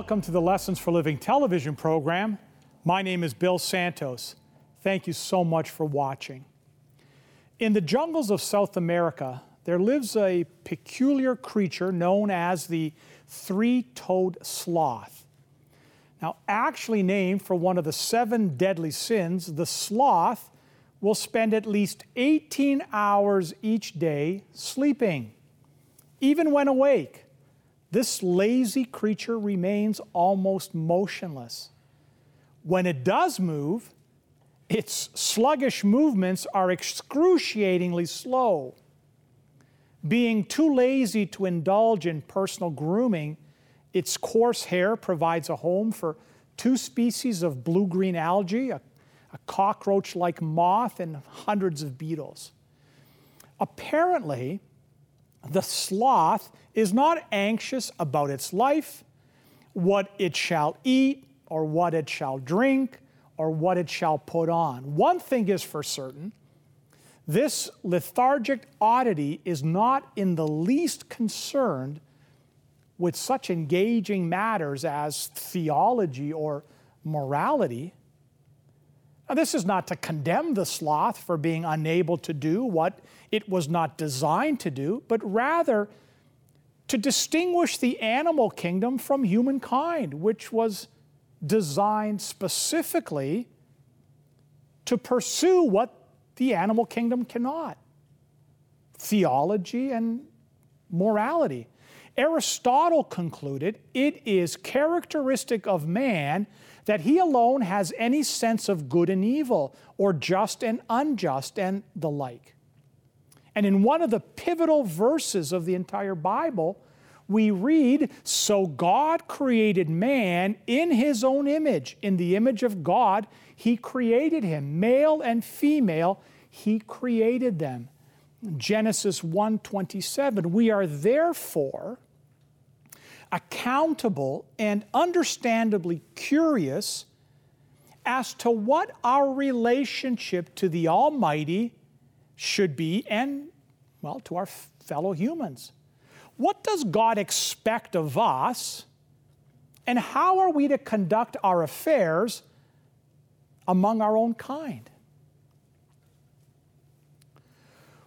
Welcome to the Lessons for Living television program. My name is Bill Santos. Thank you so much for watching. In the jungles of South America, there lives a peculiar creature known as the three toed sloth. Now, actually named for one of the seven deadly sins, the sloth will spend at least 18 hours each day sleeping. Even when awake, this lazy creature remains almost motionless. When it does move, its sluggish movements are excruciatingly slow. Being too lazy to indulge in personal grooming, its coarse hair provides a home for two species of blue green algae, a, a cockroach like moth, and hundreds of beetles. Apparently, the sloth is not anxious about its life, what it shall eat, or what it shall drink, or what it shall put on. One thing is for certain this lethargic oddity is not in the least concerned with such engaging matters as theology or morality. Now, this is not to condemn the sloth for being unable to do what it was not designed to do, but rather to distinguish the animal kingdom from humankind, which was designed specifically to pursue what the animal kingdom cannot theology and morality. Aristotle concluded it is characteristic of man that he alone has any sense of good and evil, or just and unjust, and the like. And in one of the pivotal verses of the entire Bible, we read, So God created man in his own image. In the image of God, he created him. Male and female, he created them. Genesis 1:27 We are therefore accountable and understandably curious as to what our relationship to the Almighty should be and, well, to our fellow humans. What does God expect of us, and how are we to conduct our affairs among our own kind?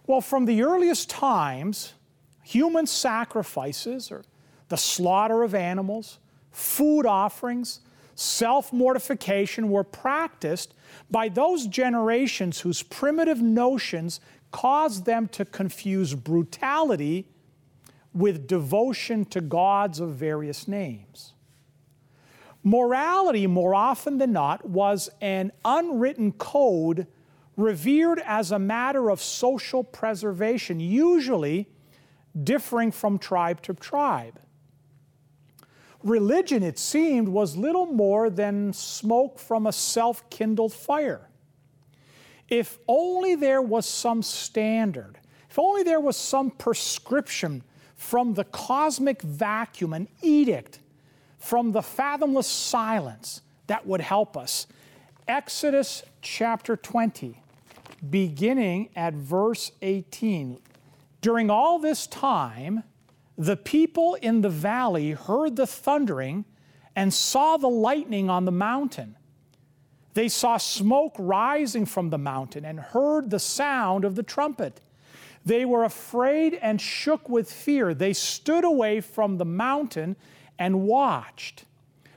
Well, from the earliest times, human sacrifices or the slaughter of animals, food offerings, self mortification were practiced by those generations whose primitive notions caused them to confuse brutality with devotion to gods of various names. Morality, more often than not, was an unwritten code revered as a matter of social preservation, usually differing from tribe to tribe religion, it seemed, was little more than smoke from a self kindled fire. If only there was some standard, if only there was some prescription from the cosmic vacuum, an edict from the fathomless silence that would help us. Exodus chapter 20, beginning at verse 18. During all this time, the people in the valley heard the thundering and saw the lightning on the mountain. They saw smoke rising from the mountain and heard the sound of the trumpet. They were afraid and shook with fear. They stood away from the mountain and watched.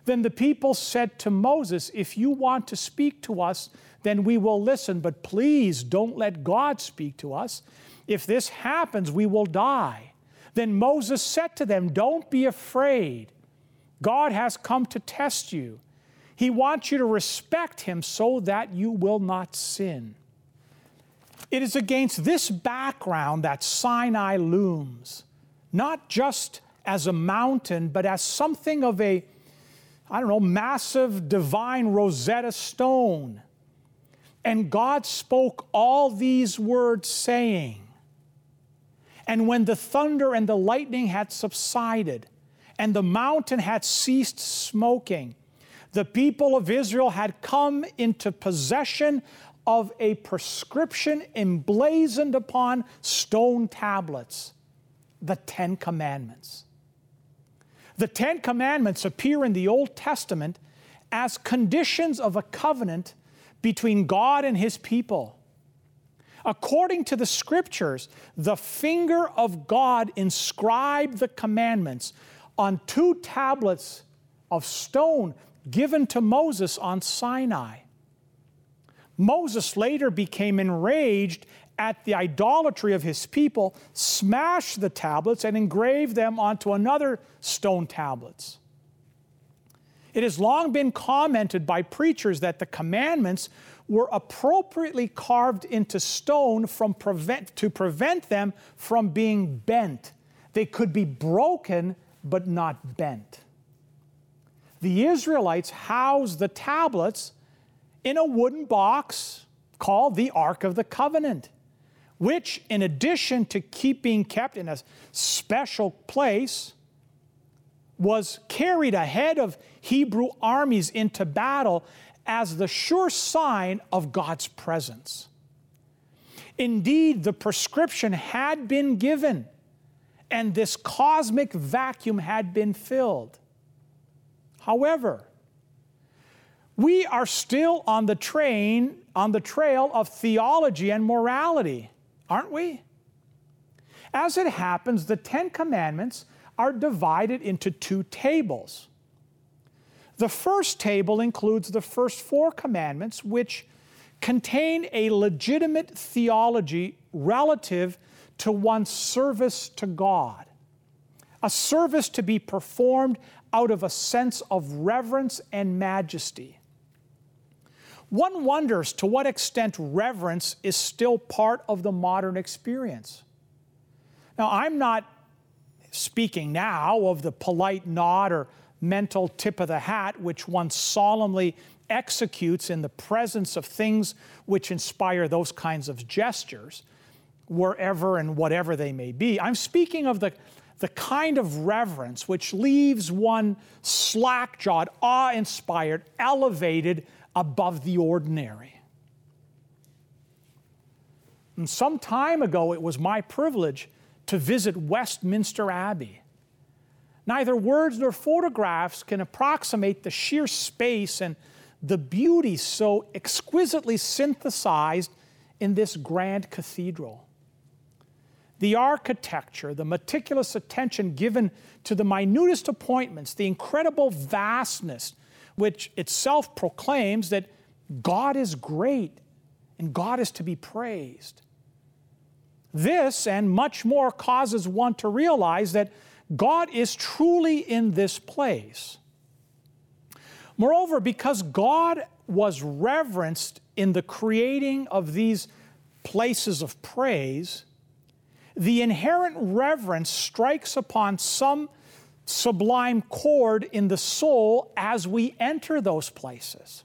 Then the people said to Moses, If you want to speak to us, then we will listen, but please don't let God speak to us. If this happens, we will die. Then Moses said to them, Don't be afraid. God has come to test you. He wants you to respect him so that you will not sin. It is against this background that Sinai looms, not just as a mountain, but as something of a, I don't know, massive divine Rosetta Stone. And God spoke all these words, saying, and when the thunder and the lightning had subsided, and the mountain had ceased smoking, the people of Israel had come into possession of a prescription emblazoned upon stone tablets the Ten Commandments. The Ten Commandments appear in the Old Testament as conditions of a covenant between God and His people. According to the scriptures, the finger of God inscribed the commandments on two tablets of stone given to Moses on Sinai. Moses later became enraged at the idolatry of his people, smashed the tablets, and engraved them onto another stone tablets. It has long been commented by preachers that the commandments were appropriately carved into stone from prevent, to prevent them from being bent. They could be broken, but not bent. The Israelites housed the tablets in a wooden box called the Ark of the Covenant, which, in addition to keep being kept in a special place, was carried ahead of Hebrew armies into battle as the sure sign of God's presence. Indeed, the prescription had been given, and this cosmic vacuum had been filled. However, we are still on the train, on the trail of theology and morality, aren't we? As it happens, the Ten Commandments are divided into two tables. The first table includes the first four commandments, which contain a legitimate theology relative to one's service to God, a service to be performed out of a sense of reverence and majesty. One wonders to what extent reverence is still part of the modern experience. Now, I'm not speaking now of the polite nod or mental tip of the hat which one solemnly executes in the presence of things which inspire those kinds of gestures, wherever and whatever they may be. I'm speaking of the, the kind of reverence which leaves one slack jawed, awe inspired, elevated above the ordinary. And some time ago, it was my privilege to visit Westminster Abbey. Neither words nor photographs can approximate the sheer space and the beauty so exquisitely synthesized in this grand cathedral. The architecture, the meticulous attention given to the minutest appointments, the incredible vastness, which itself proclaims that God is great and God is to be praised. This and much more causes one to realize that God is truly in this place. Moreover, because God was reverenced in the creating of these places of praise, the inherent reverence strikes upon some sublime chord in the soul as we enter those places.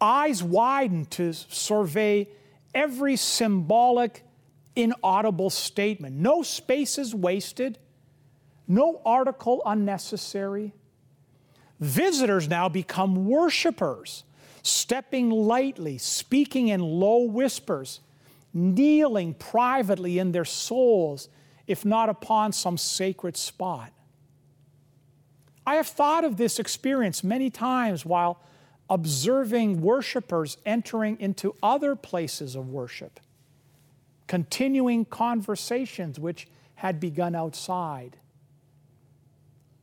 Eyes widen to survey every symbolic inaudible statement. No space is wasted, no article unnecessary. Visitors now become worshipers, stepping lightly, speaking in low whispers, kneeling privately in their souls, if not upon some sacred spot. I have thought of this experience many times while observing worshipers entering into other places of worship continuing conversations which had begun outside.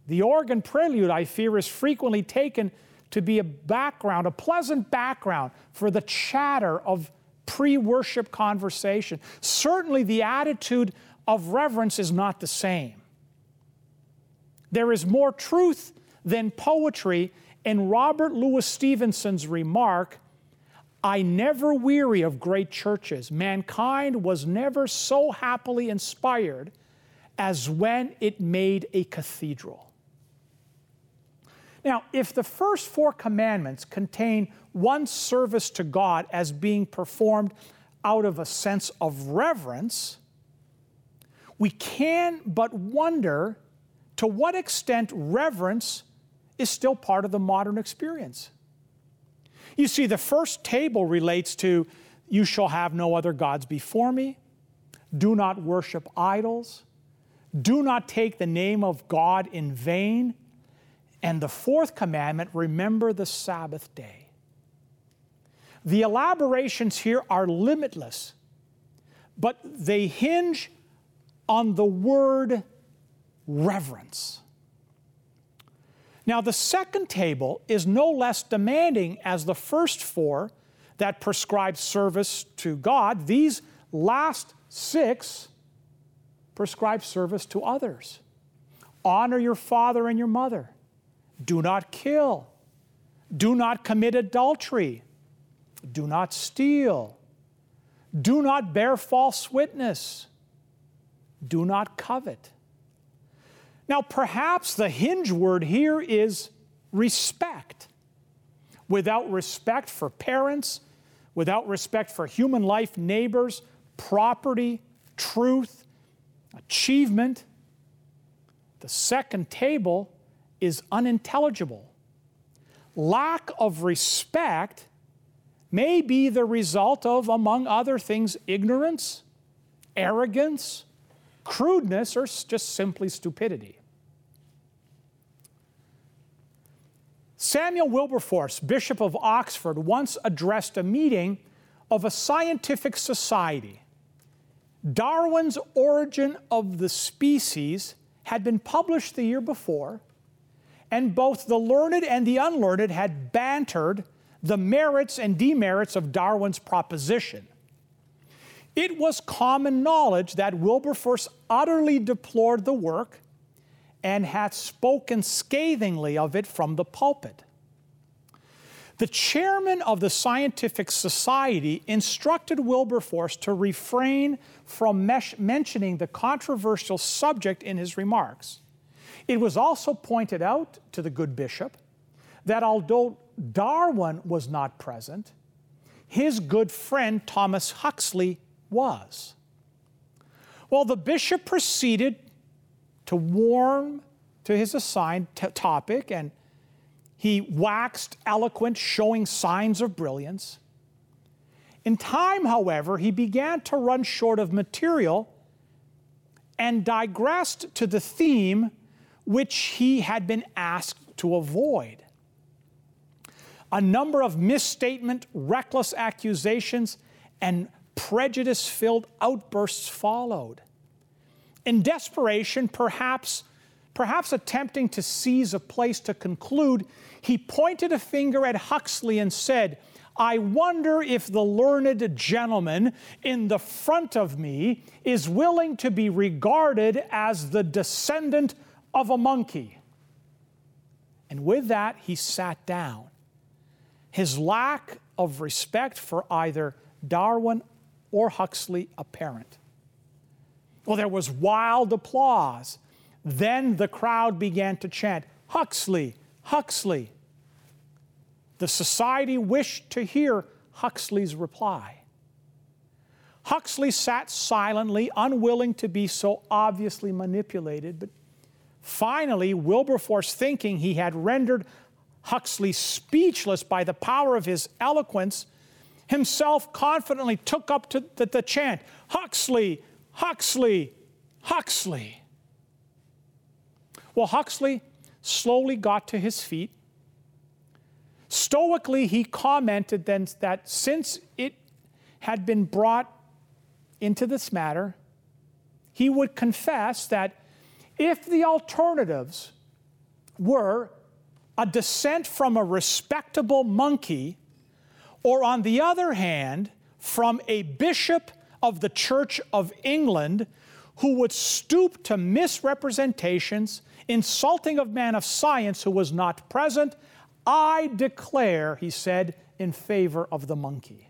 The organ prelude, I fear, is frequently taken to be a background, a pleasant background for the chatter of pre worship conversation. Certainly, the attitude of reverence is not the same. There is more truth than poetry in Robert Louis Stevenson's remark I never weary of great churches. Mankind was never so happily inspired as when it made a cathedral. Now, if the first four commandments contain one service to God as being performed out of a sense of reverence, we can but wonder to what extent reverence is still part of the modern experience. You see, the first table relates to you shall have no other gods before me, do not worship idols, do not take the name of God in vain. And the fourth commandment, remember the Sabbath day. The elaborations here are limitless, but they hinge on the word reverence. Now, the second table is no less demanding as the first four that prescribe service to God. These last six prescribe service to others. Honor your father and your mother. Do not kill. Do not commit adultery. Do not steal. Do not bear false witness. Do not covet. Now, perhaps the hinge word here is respect. Without respect for parents, without respect for human life, neighbors, property, truth, achievement, the second table is unintelligible. Lack of respect may be the result of, among other things, ignorance, arrogance, crudeness, or just simply stupidity. Samuel Wilberforce, Bishop of Oxford, once addressed a meeting of a scientific society. Darwin's Origin of the Species had been published the year before, and both the learned and the unlearned had bantered the merits and demerits of Darwin's proposition. It was common knowledge that Wilberforce utterly deplored the work and had spoken scathingly of it from the pulpit. The chairman of the Scientific Society instructed Wilberforce to refrain from mentioning the controversial subject in his remarks. It was also pointed out to the good bishop that although Darwin was not present, his good friend Thomas Huxley was. Well, the bishop proceeded to warm to his assigned t- topic and he waxed eloquent, showing signs of brilliance. In time, however, he began to run short of material and digressed to the theme which he had been asked to avoid. A number of misstatement, reckless accusations, and prejudice filled outbursts followed. In desperation, perhaps, perhaps attempting to seize a place to conclude, he pointed a finger at Huxley and said, I wonder if the learned gentleman in the front of me is willing to be regarded as the descendant of a monkey. And with that, he sat down. His lack of respect for either Darwin or Huxley apparent. Well, there was wild applause. Then the crowd began to chant, Huxley, Huxley. The society wished to hear Huxley's reply. Huxley sat silently, unwilling to be so obviously manipulated, but finally, Wilberforce, thinking he had rendered Huxley speechless by the power of his eloquence, himself confidently took up to the, the chant Huxley, Huxley, Huxley. Well, Huxley slowly got to his feet Stoically, he commented then that since it had been brought into this matter, he would confess that if the alternatives were a descent from a respectable monkey, or on the other hand, from a bishop of the Church of England who would stoop to misrepresentations, insulting of man of science who was not present, I declare, he said, in favor of the monkey.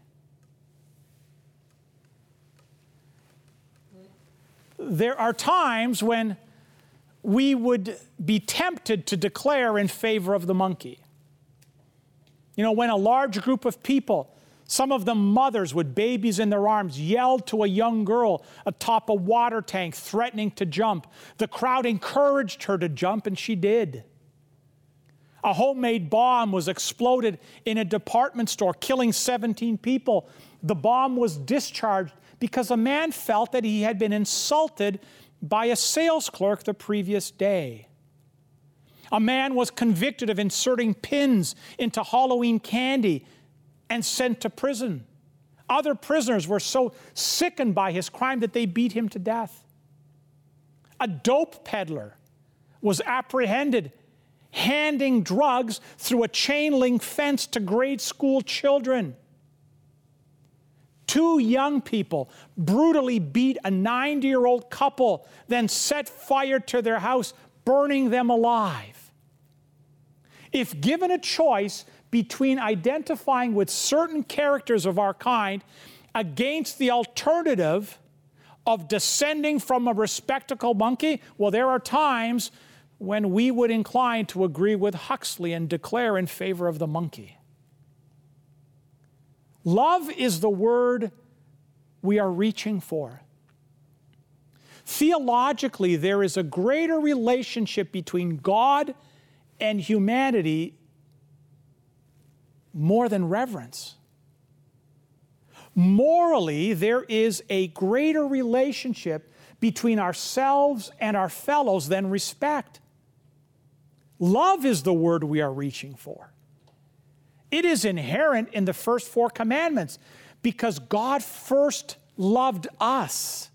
There are times when we would be tempted to declare in favor of the monkey. You know, when a large group of people, some of them mothers with babies in their arms, yelled to a young girl atop a water tank threatening to jump, the crowd encouraged her to jump, and she did. A homemade bomb was exploded in a department store, killing 17 people. The bomb was discharged because a man felt that he had been insulted by a sales clerk the previous day. A man was convicted of inserting pins into Halloween candy and sent to prison. Other prisoners were so sickened by his crime that they beat him to death. A dope peddler was apprehended handing drugs through a chain link fence to grade school children. Two young people brutally beat a 90 year old couple, then set fire to their house, burning them alive. If given a choice between identifying with certain characters of our kind against the alternative of descending from a respectable monkey, well, there are times when we would incline to agree with Huxley and declare in favor of the monkey. Love is the word we are reaching for. Theologically, there is a greater relationship between God and humanity more than reverence. Morally, there is a greater relationship between ourselves and our fellows than respect. Love is the word we are reaching for. It is inherent in the first four commandments because God first loved us.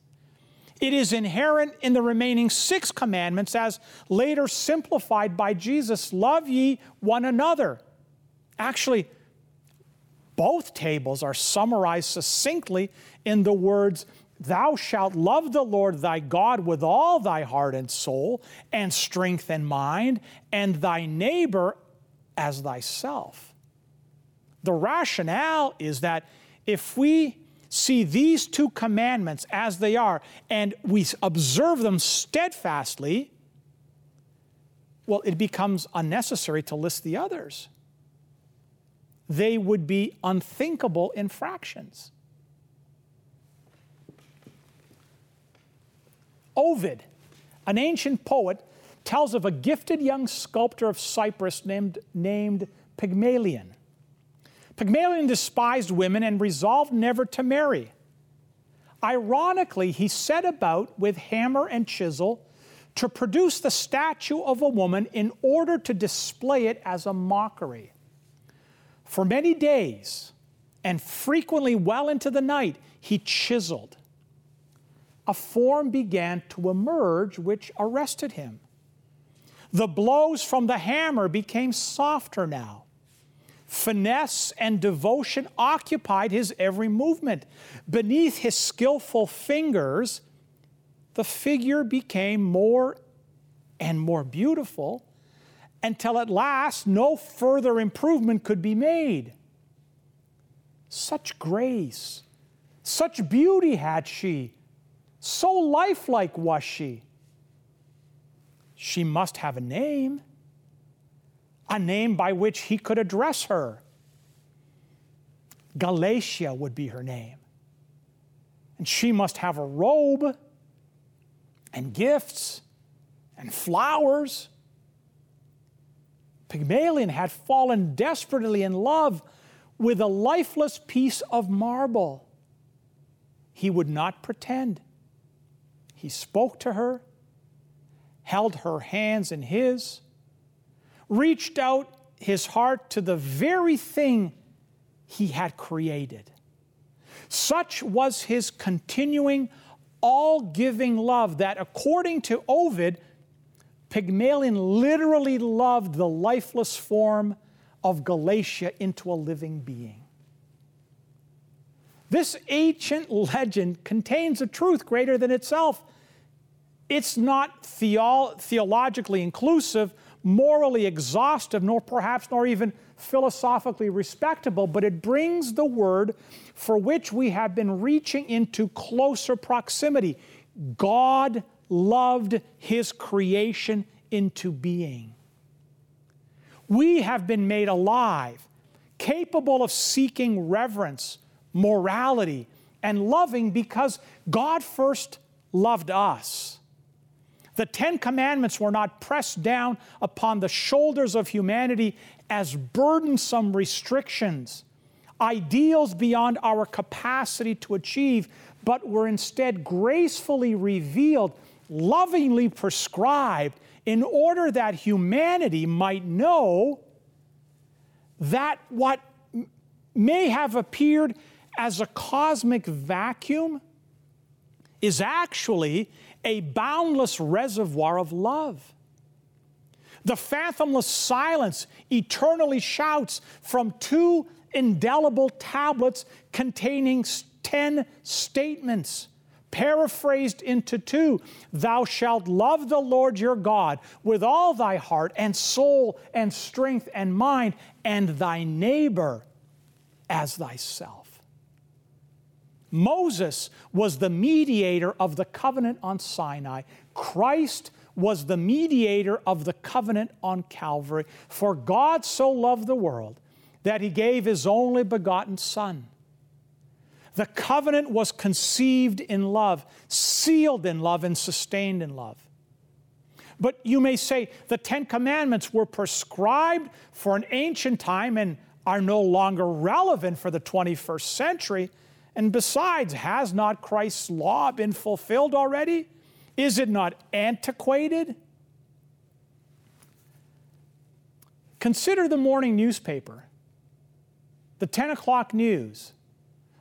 It is inherent in the remaining six commandments as later simplified by Jesus love ye one another. Actually, both tables are summarized succinctly in the words, Thou shalt love the Lord thy God with all thy heart and soul, and strength and mind, and thy neighbor as thyself. The rationale is that if we see these two commandments as they are and we observe them steadfastly, well, it becomes unnecessary to list the others. They would be unthinkable infractions. Ovid, an ancient poet, tells of a gifted young sculptor of Cyprus named, named Pygmalion. Pygmalion despised women and resolved never to marry. Ironically, he set about with hammer and chisel to produce the statue of a woman in order to display it as a mockery. For many days, and frequently well into the night, he chiseled. A form began to emerge which arrested him. The blows from the hammer became softer now Finesse and devotion occupied his every movement. Beneath his skillful fingers, the figure became more and more beautiful until at last no further improvement could be made. Such grace, such beauty had she, so lifelike was she. She must have a name a name by which he could address her. Galatea would be her name. And she must have a robe and gifts and flowers. Pygmalion had fallen desperately in love with a lifeless piece of marble. He would not pretend. He spoke to her, held her hands in his, reached out his heart to the very thing he had created. Such was his continuing, all giving love that, according to Ovid, Pygmalion literally loved the lifeless form of Galatea into a living being. This ancient legend contains a truth greater than itself. It's not theo- theologically inclusive, morally exhaustive, nor perhaps nor even philosophically respectable, but it brings the word for which we have been reaching into closer proximity. God loved his creation into being. We have been made alive, capable of seeking reverence, morality, and loving because God first loved us. The Ten Commandments were not pressed down upon the shoulders of humanity as burdensome restrictions, ideals beyond our capacity to achieve, but were instead gracefully revealed lovingly prescribed in order that humanity might know that what may have appeared as a cosmic vacuum is actually a boundless reservoir of love. The fathomless silence eternally shouts from two indelible tablets containing 10 statements, paraphrased into two Thou shalt love the Lord your God with all thy heart and soul and strength and mind, and thy neighbor as thyself. Moses was the mediator of the covenant on Sinai. Christ was the mediator of the covenant on Calvary. For God so loved the world that he gave his only begotten Son. The covenant was conceived in love, sealed in love, and sustained in love. But you may say the Ten Commandments were prescribed for an ancient time and are no longer relevant for the 21st century. And besides, has not Christ's law been fulfilled already? Is it not antiquated? Consider the morning newspaper, the 10 o'clock news,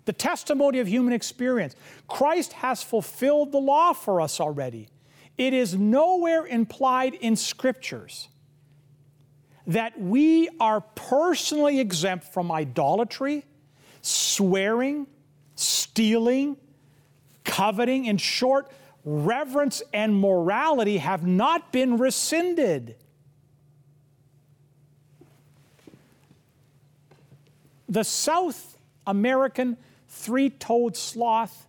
the testimony of human experience. Christ has fulfilled the law for us already. It is nowhere implied in scriptures that we are personally exempt from idolatry, swearing, stealing, coveting. In short, reverence and morality have not been rescinded. The South American three toed sloth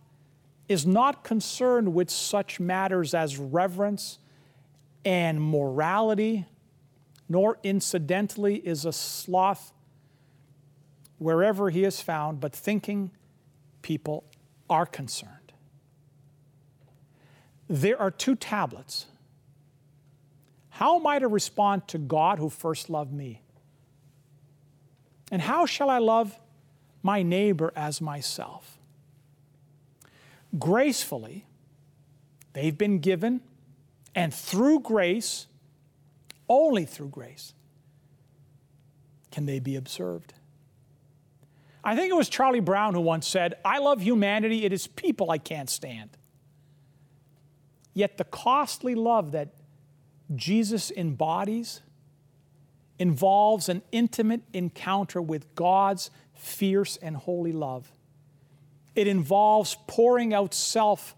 is not concerned with such matters as reverence and morality, nor incidentally is a sloth wherever he is found, but thinking people are concerned there are two tablets. How am I to respond to God who first loved me? And how shall I love my neighbor as myself? Gracefully, they've been given, and through grace, only through grace, can they be observed. I think it was Charlie Brown who once said, I love humanity, it is people I can't stand. Yet the costly love that Jesus embodies involves an intimate encounter with God's fierce and holy love. It involves pouring out self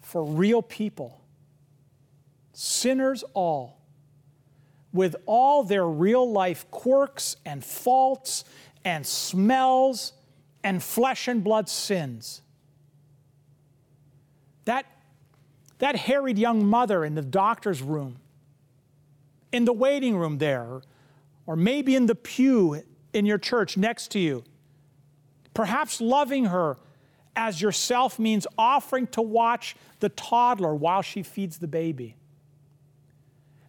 for real people, sinners all, with all their real life quirks and faults and smells and flesh and blood sins. That that harried young mother in the doctor's room, in the waiting room there, or maybe in the pew in your church next to you. Perhaps loving her as yourself means offering to watch the toddler while she feeds the baby.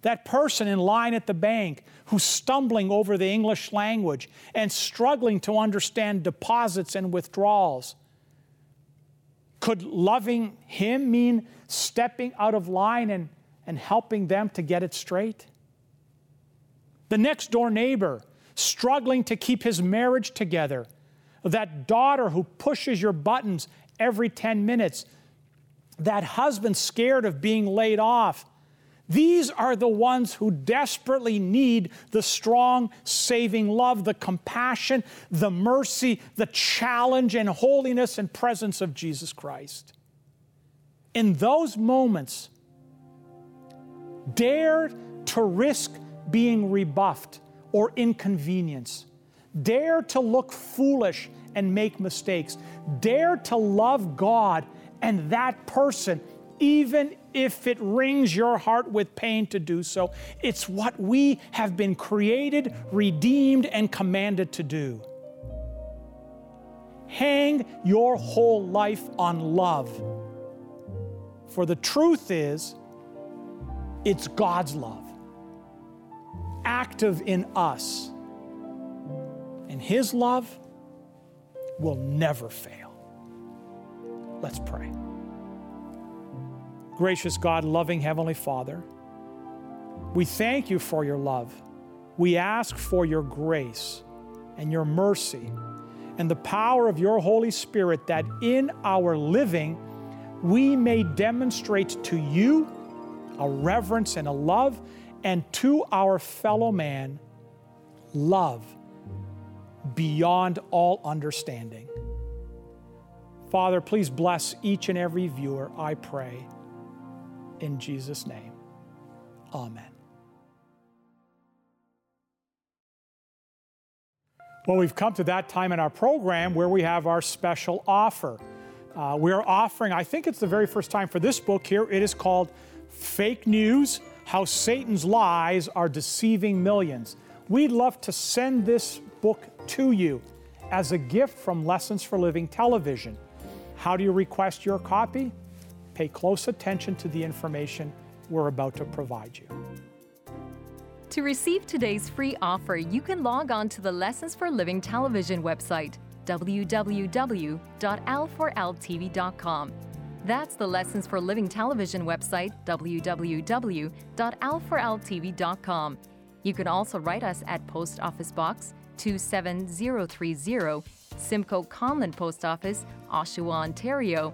That person in line at the bank who's stumbling over the English language and struggling to understand deposits and withdrawals. Could loving him mean stepping out of line and, and helping them to get it straight? The next door neighbor struggling to keep his marriage together. That daughter who pushes your buttons every 10 minutes. That husband scared of being laid off these are the ones who desperately need the strong, saving love, the compassion, the mercy, the challenge, and holiness and presence of Jesus Christ. In those moments, dare to risk being rebuffed or inconvenienced. Dare to look foolish and make mistakes. Dare to love God and that person even if it wrings your heart with pain to do so. It's what we have been created, redeemed, and commanded to do. Hang your whole life on love. For the truth is, it's God's love, active in us. And His love will never fail. Let's pray. Gracious God, loving Heavenly Father, we thank you for your love. We ask for your grace and your mercy and the power of your Holy Spirit that in our living we may demonstrate to you a reverence and a love, and to our fellow man, love beyond all understanding. Father, please bless each and every viewer, I pray. In Jesus' name, amen. Well, we've come to that time in our program where we have our special offer. Uh, we're offering, I think it's the very first time for this book here. It is called Fake News How Satan's Lies Are Deceiving Millions. We'd love to send this book to you as a gift from Lessons for Living Television. How do you request your copy? Pay close attention to the information we're about to provide you. To receive today's free offer, you can log on to the Lessons for Living television website, www.l4ltv.com. That's the Lessons for Living television website, www.l4ltv.com. You can also write us at Post Office Box 27030, Simcoe Conlin Post Office, Oshawa, Ontario,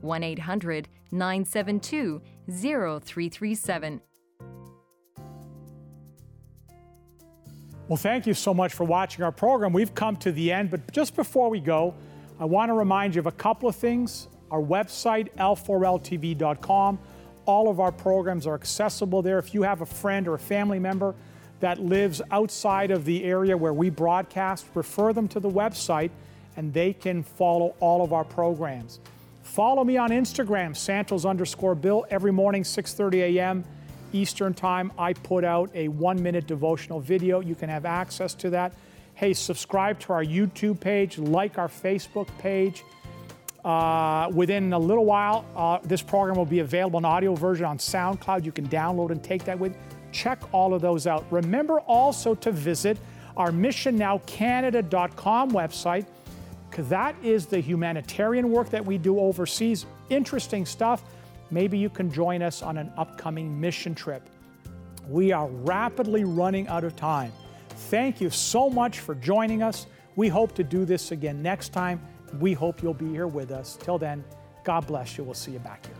1 800 972 0337. Well, thank you so much for watching our program. We've come to the end, but just before we go, I want to remind you of a couple of things. Our website, l4ltv.com, all of our programs are accessible there. If you have a friend or a family member that lives outside of the area where we broadcast, refer them to the website and they can follow all of our programs. Follow me on Instagram, Santos underscore Bill, every morning, 6.30 a.m. Eastern Time. I put out a one-minute devotional video. You can have access to that. Hey, subscribe to our YouTube page, like our Facebook page. Uh, within a little while, uh, this program will be available in audio version on SoundCloud. You can download and take that with. Check all of those out. Remember also to visit our missionnowcanada.com website because that is the humanitarian work that we do overseas. Interesting stuff. Maybe you can join us on an upcoming mission trip. We are rapidly running out of time. Thank you so much for joining us. We hope to do this again next time. We hope you'll be here with us. Till then, God bless you. We'll see you back here.